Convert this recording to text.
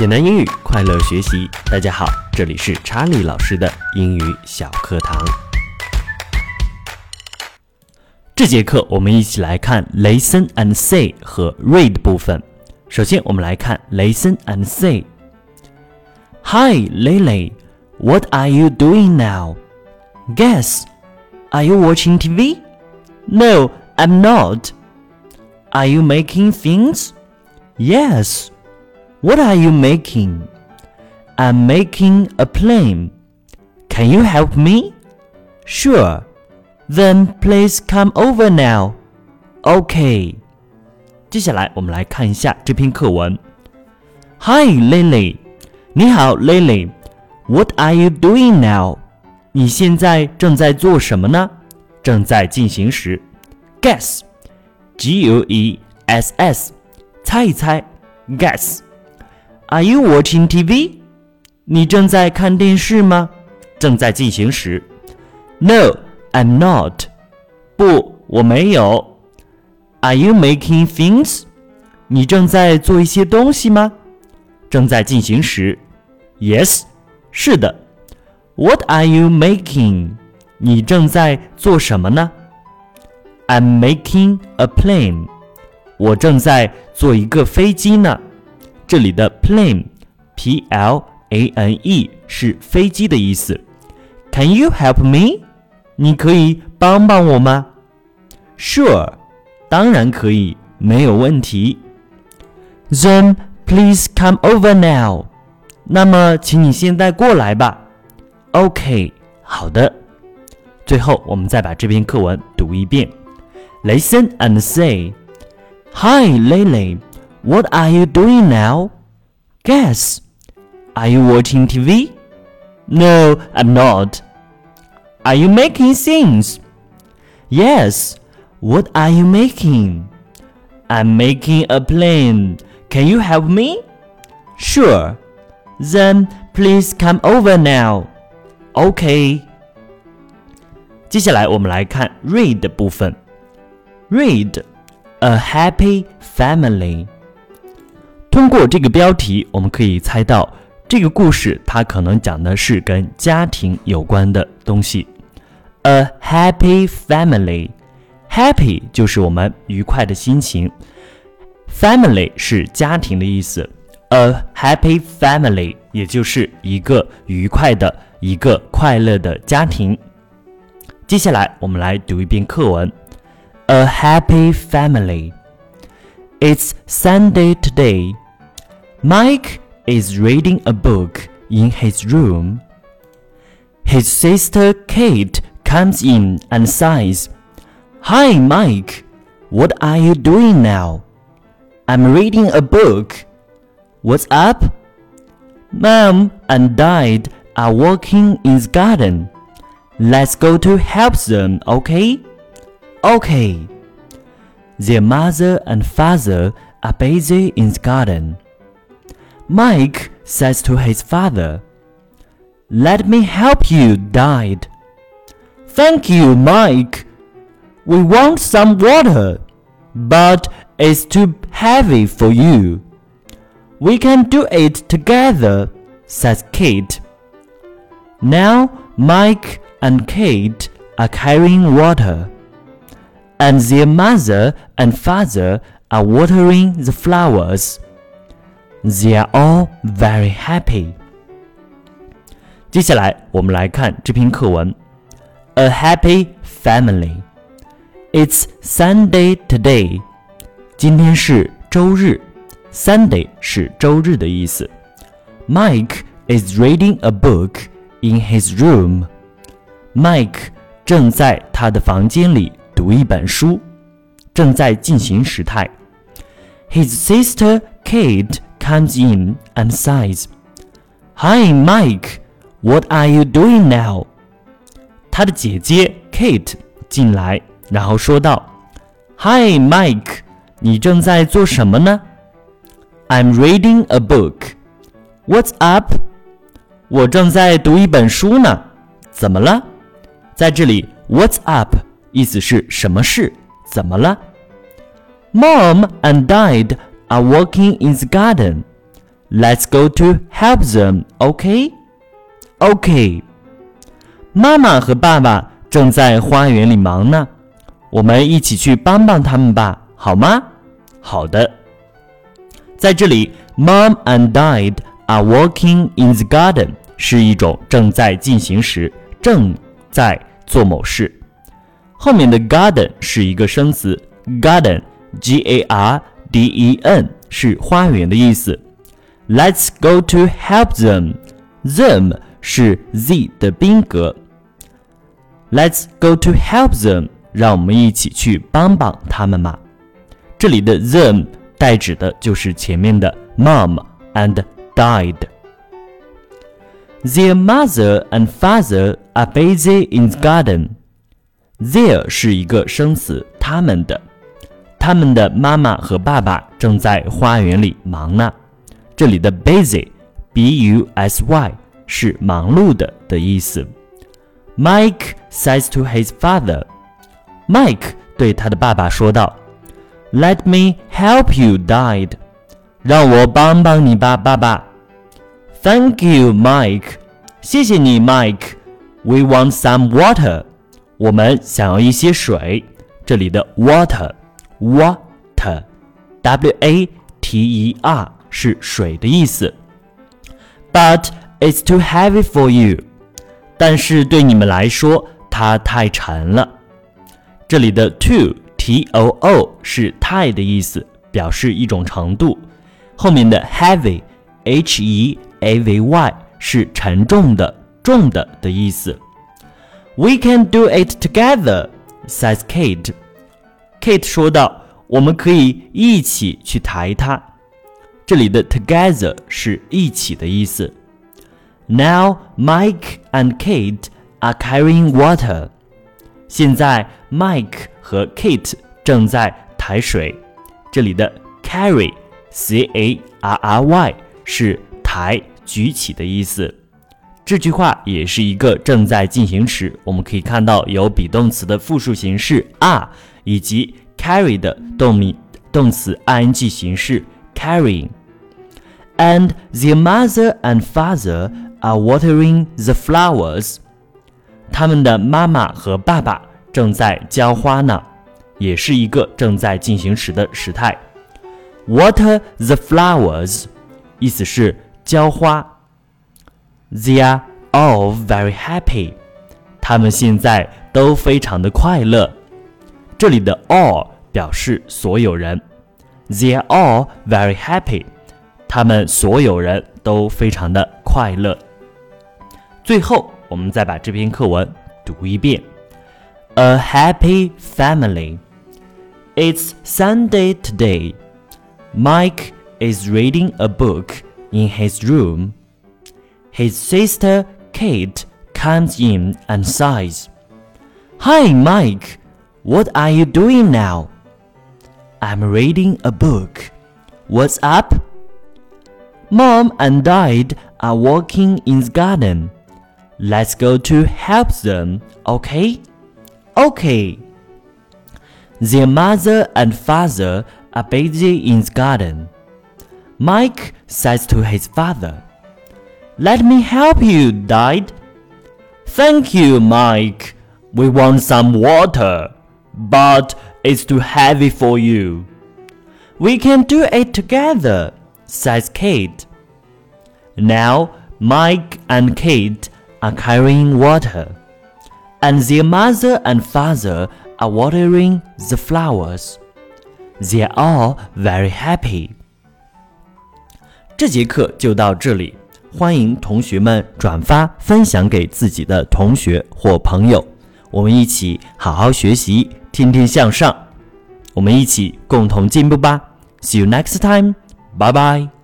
简单英语，快乐学习。大家好，这里是查理老师的英语小课堂。这节课我们一起来看 listen and say 和 read 部分。首先，我们来看 listen and say。Hi, Lily. What are you doing now? Guess. Are you watching TV? No, I'm not. Are you making things? Yes. What are you making? I'm making a plane. Can you help me? Sure. Then please come over now. Okay. 接下来我们来看一下这篇课文。Hi, Lily. 你好，Lily。What are you doing now? 你现在正在做什么呢？正在进行时。Guess. G U E S S. 猜一猜。Guess. Are you watching TV？你正在看电视吗？正在进行时。No, I'm not。不，我没有。Are you making things？你正在做一些东西吗？正在进行时。Yes，是的。What are you making？你正在做什么呢？I'm making a plane。我正在做一个飞机呢。 这里的 plane，p l a n e 是飞机的意思。Can you help me？你可以帮帮我吗？Sure，当然可以，没有问题。Then please come over now。那么，请你现在过来吧。OK，好的。最后，我们再把这篇课文读一遍。Listen and say, Hi, Lily. What are you doing now? Guess. Are you watching TV? No, I'm not. Are you making things? Yes. What are you making? I'm making a plane. Can you help me? Sure. Then please come over now. Okay. 接下来我们来看 read 部分。Read a happy family. 通过这个标题，我们可以猜到这个故事它可能讲的是跟家庭有关的东西。A happy family，happy 就是我们愉快的心情，family 是家庭的意思。A happy family 也就是一个愉快的、一个快乐的家庭。接下来我们来读一遍课文。A happy family。It's Sunday today. Mike is reading a book in his room. His sister Kate comes in and says, Hi, Mike. What are you doing now? I'm reading a book. What's up? Mom and Dad are working in the garden. Let's go to help them, okay? Okay. Their mother and father are busy in the garden. Mike says to his father, Let me help you, Dad. Thank you, Mike. We want some water, but it's too heavy for you. We can do it together, says Kate. Now Mike and Kate are carrying water, and their mother and father are watering the flowers. They are all very happy. 接下来我们来看这篇课文：A Happy Family。It's Sunday today。今天是周日，Sunday 是周日的意思。Mike is reading a book in his room。Mike 正在他的房间里读一本书，正在进行时态。His sister Kate comes in and says, Hi, Mike, what are you doing now? 他的姐姐 Kate 进来，然后说道：“Hi, Mike，你正在做什么呢？”“I'm reading a book. What's up？” 我正在读一本书呢。怎么了？在这里，“What's up” 意思是什么事？怎么了？Mom and Dad Are working in the garden. Let's go to help them, Okay, okay.。妈妈和爸爸正在花园里忙呢，我们一起去帮帮他们吧，好吗？好的。在这里，Mom and Dad are working in the garden 是一种正在进行时，正在做某事。后面的 garden 是一个生词，garden，g a r d e n 是花园的意思。Let's go to help them. Them 是 z 的宾格。Let's go to help them. 让我们一起去帮帮他们吧。这里的 them 代指的就是前面的 mom and dad。Their mother and father are busy in the garden. Their 是一个生词，他们的， 他们的妈妈和爸爸正在花园里忙呢。这里的 busy，b u s y 是忙碌的的意思。Mike says to his father. Mike 对他的爸爸说道：“Let me help you, Dad。让我帮帮你吧，爸爸。Thank you, Mike。谢谢你，Mike。We want some water。我们想要一些水。这里的 water，water，w a t e r。是水的意思。But it's too heavy for you。但是对你们来说，它太沉了。这里的 too t o o 是太的意思，表示一种程度。后面的 heavy h e a v y 是沉重的、重的的意思。We can do it together, says Kate. Kate 说道：“我们可以一起去抬它。”这里的 together 是一起的意思。Now Mike and Kate are carrying water。现在 Mike 和 Kate 正在抬水。这里的 carry c a r r y 是抬、举起的意思。这句话也是一个正在进行时，我们可以看到有 be 动词的复数形式 are 以及 carry 的动名动词 ing 形式 carrying。and their mother and father are watering the flowers. 他们的妈妈和爸爸正在浇花呢，也是一个正在进行时的时态。Water the flowers，意思是浇花。They are all very happy，他们现在都非常的快乐。这里的 all 表示所有人。They are all very happy。他们所有人都非常的快乐。最后，我们再把这篇课文读一遍。A happy family. It's Sunday today. Mike is reading a book in his room. His sister Kate comes in and sighs. Hi, Mike. What are you doing now? I'm reading a book. What's up? Mom and Dad are working in the garden. Let's go to help them, okay? Okay. Their mother and father are busy in the garden. Mike says to his father, Let me help you, Dad. Thank you, Mike. We want some water, but it's too heavy for you. We can do it together says Kate. Now Mike and Kate are carrying water, and their mother and father are watering the flowers. They are all very happy. 这节课就到这里， 欢迎同学们转发分享给自己的同学或朋友，我们一起好好学习，天天向上，我们一起共同进步吧。See you next time. Bye bye.